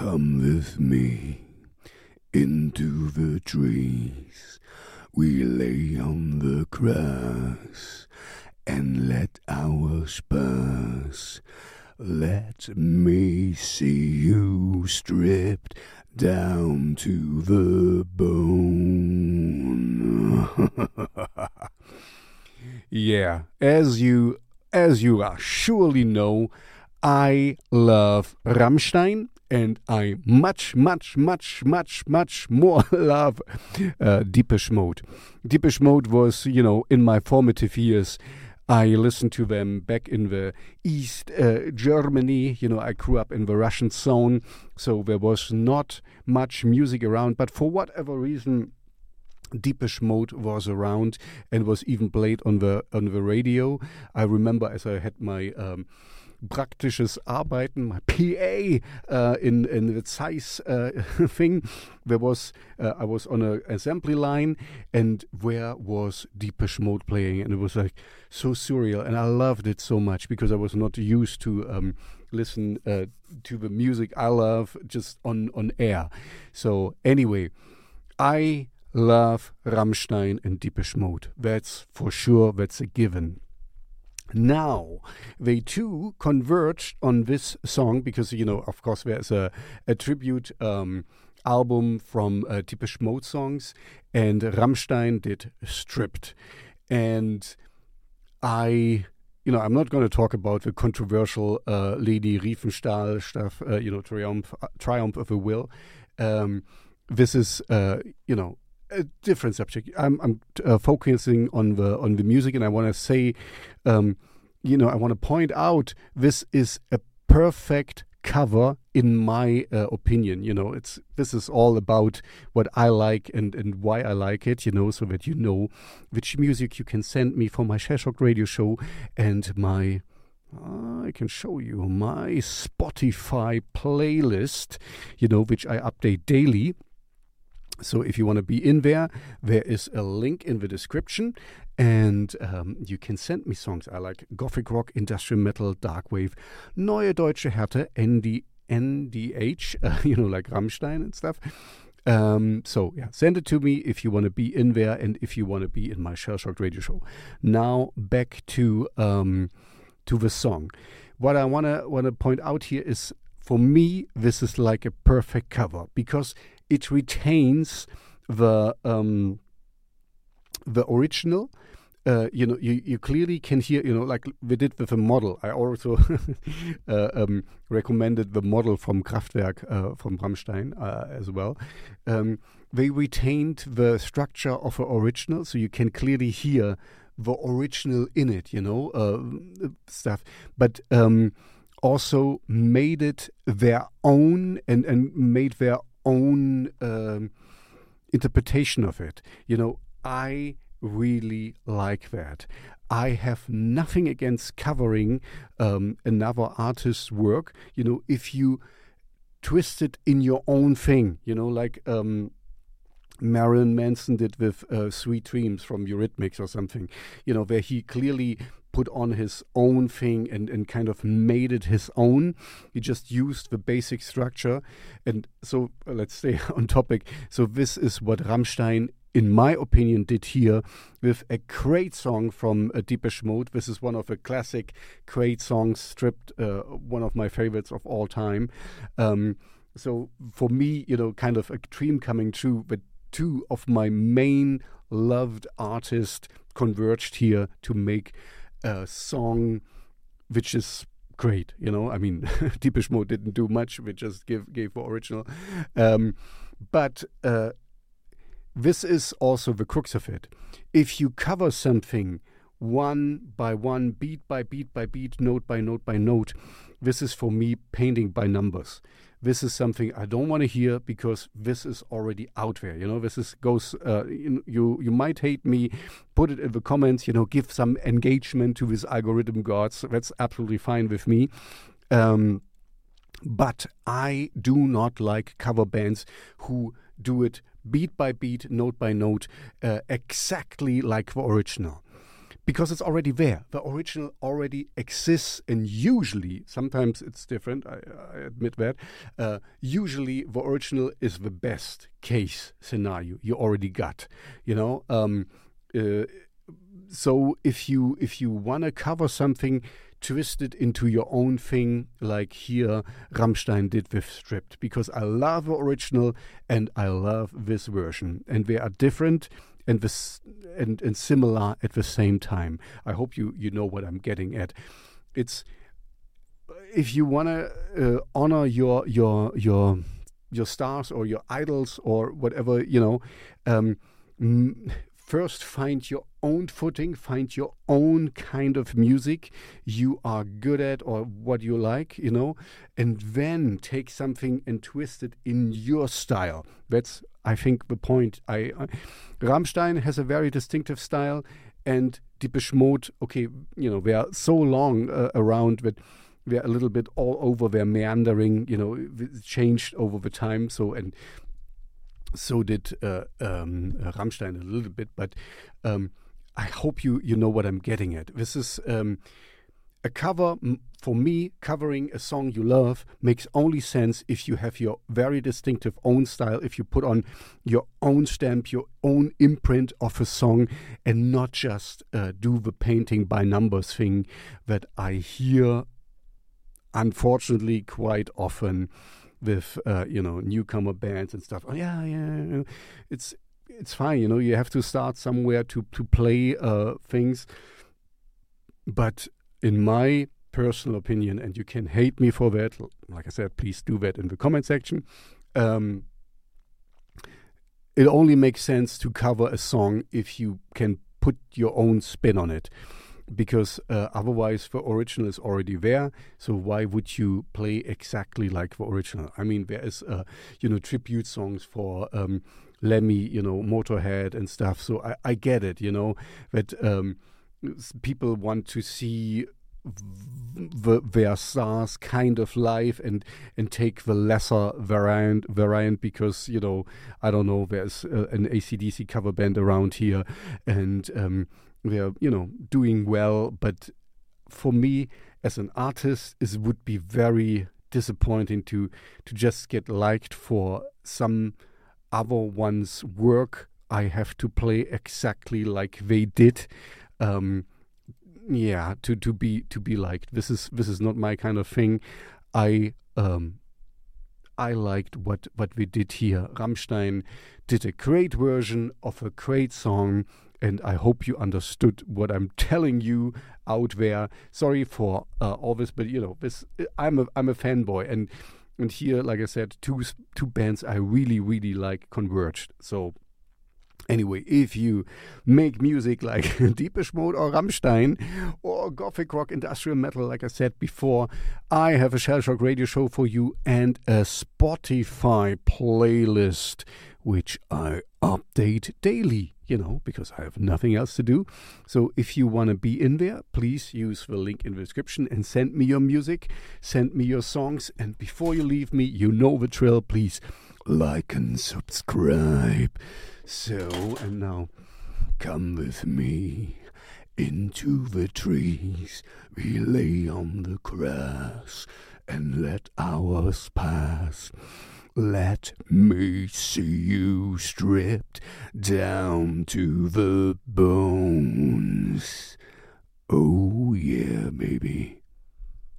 Come with me into the trees. We lay on the grass and let our spurs. Let me see you stripped down to the bone. yeah, as you as you are surely know, I love Rammstein and I much, much, much, much, much more love uh, Depeche Mode. Depeche Mode was, you know, in my formative years. I listened to them back in the East uh, Germany. You know, I grew up in the Russian zone, so there was not much music around. But for whatever reason, Depeche Mode was around and was even played on the on the radio. I remember as I had my um, praktisches Arbeiten, my PA uh, in in the Zeiss uh, thing. There was uh, I was on an assembly line, and where was Depeche Mode playing, and it was like so surreal, and I loved it so much because I was not used to. Um, listen uh, to the music I love just on on air. So anyway, I love Rammstein and Depeche Mode. That's for sure. That's a given. Now, they too converged on this song because, you know, of course, there's a, a tribute um, album from uh, Mode songs, and Rammstein did Stripped. And I, you know, I'm not going to talk about the controversial uh, Leni Riefenstahl stuff, uh, you know, Triumph, uh, Triumph of the Will. Um, this is, uh, you know, a different subject. I'm, I'm uh, focusing on the on the music, and I want to say, um, you know, I want to point out this is a perfect cover in my uh, opinion you know it's this is all about what i like and and why i like it you know so that you know which music you can send me for my Shellshock radio show and my I can show you my Spotify playlist, you know, which I update daily. So if you want to be in there, there is a link in the description, and um, you can send me songs. I like gothic rock, industrial metal, dark wave, neue deutsche Härte, ND, NDH, uh, you know, like Rammstein and stuff. Um, so yeah, send it to me if you want to be in there and if you want to be in my Shell Shock radio show. Now back to um, to the song. What I wanna wanna point out here is for me this is like a perfect cover because it retains the um, the original. Uh, you know, you, you clearly can hear, you know, like we did with the model. I also uh, um, recommended the model from Kraftwerk, uh, from Rammstein uh, as well. Um, they retained the structure of the original, so you can clearly hear the original in it, you know, uh, stuff. But um, also made it their own and, and made their own um, interpretation of it. You know, I really like that. I have nothing against covering um, another artist's work. You know, if you twist it in your own thing, you know, like um, Marilyn Manson did with uh, Sweet Dreams from Eurythmics or something, you know, where he clearly put on his own thing and, and kind of made it his own. He just used the basic structure. And so uh, let's stay on topic. So, this is what Rammstein, in my opinion, did here with a great song from uh, Depeche Mode. This is one of the classic great songs, stripped, uh, one of my favorites of all time. Um, so, for me, you know, kind of a dream coming true, but two of my main loved artists converged here to make a song which is great. You know, I mean, Depeche Mode didn't do much; we just give gave the original. Um, but uh, this is also the crux of it. If you cover something one by one, beat by beat by beat, note by note by note, this is for me painting by numbers this is something I don't want to hear because this is already out there. You know, this is goes. Uh, you, you might hate me. Put it in the comments. You know, give some engagement to this algorithm gods. That's absolutely fine with me. Um, but I do not like cover bands who do it beat by beat, note by note, uh, exactly like the original because it's already there. The original already exists, and usually, sometimes it's different. I, I admit that. Uh, usually, the original is the best case scenario you already got. You know. Um, uh, so if you if you want to cover something twist it into your own thing, like here Rammstein did with Stripped, because I love the original and I love this version, and they are different and this and, and similar at the same time. I hope you you know what I'm getting at. It's if you want to uh, honor your your your your stars or your idols or whatever you know. Um, first find your own footing, find your own kind of music you are good at or what you like, you know, and then take something and twist it in your style. That's, I think, the point. I, I Rammstein has a very distinctive style, and Depeche Mode, okay, you know, they are so long uh, around that they're a little bit all over. They're meandering, you know, changed over the time. So, and so did uh, um, Rammstein a little bit, but um, I hope you you know what I'm getting at. This is um, a cover for me. Covering a song you love makes only sense if you have your very distinctive own style. If you put on your own stamp, your own imprint of a song, and not just uh, do the painting by numbers thing that I hear, unfortunately, quite often with uh, you know newcomer bands and stuff. Oh yeah, yeah, it's it's fine. You know, you have to start somewhere to to play uh, things. But in my personal opinion, and you can hate me for that. Like I said, please do that in the comment section. Um, it only makes sense to cover a song if you can put your own spin on it because uh, otherwise the original is already there. So why would you play exactly like the original? I mean, there is uh, you know tribute songs for um, Lemmy, you know Motorhead and stuff. So I, I get it, you know that um, people want to see the, their stars kind of life and and take the lesser variant variant because you know I don't know there's uh, an ACDC cover band around here and um, they're you know doing well. But for me as an artist it would be very disappointing to to just get liked for some other one's work. I have to play exactly like they did. Um, yeah to to be to be liked. This is this is not my kind of thing. I um I liked what what we did here. Rammstein did a great version of a great song and I hope you understood what I'm telling you out there. Sorry for uh, all this, but you know, this I'm a I'm a fanboy, and and here, like I said, two two bands I really really like converged. So. Anyway, if you make music like Depeche Mode or Rammstein or Gothic Rock Industrial Metal, like I said before, I have a Shellshock radio show for you and a Spotify playlist which I update daily you know, because I have nothing else to do. So if you want to be in there, please use the link in the description and send me your music, send me your songs. And before you leave me, you know the drill. Please like and subscribe. So, and now come with me into the trees. We lay on the grass and let hours pass. Let me see you stripped down to the bones. Oh, yeah, baby.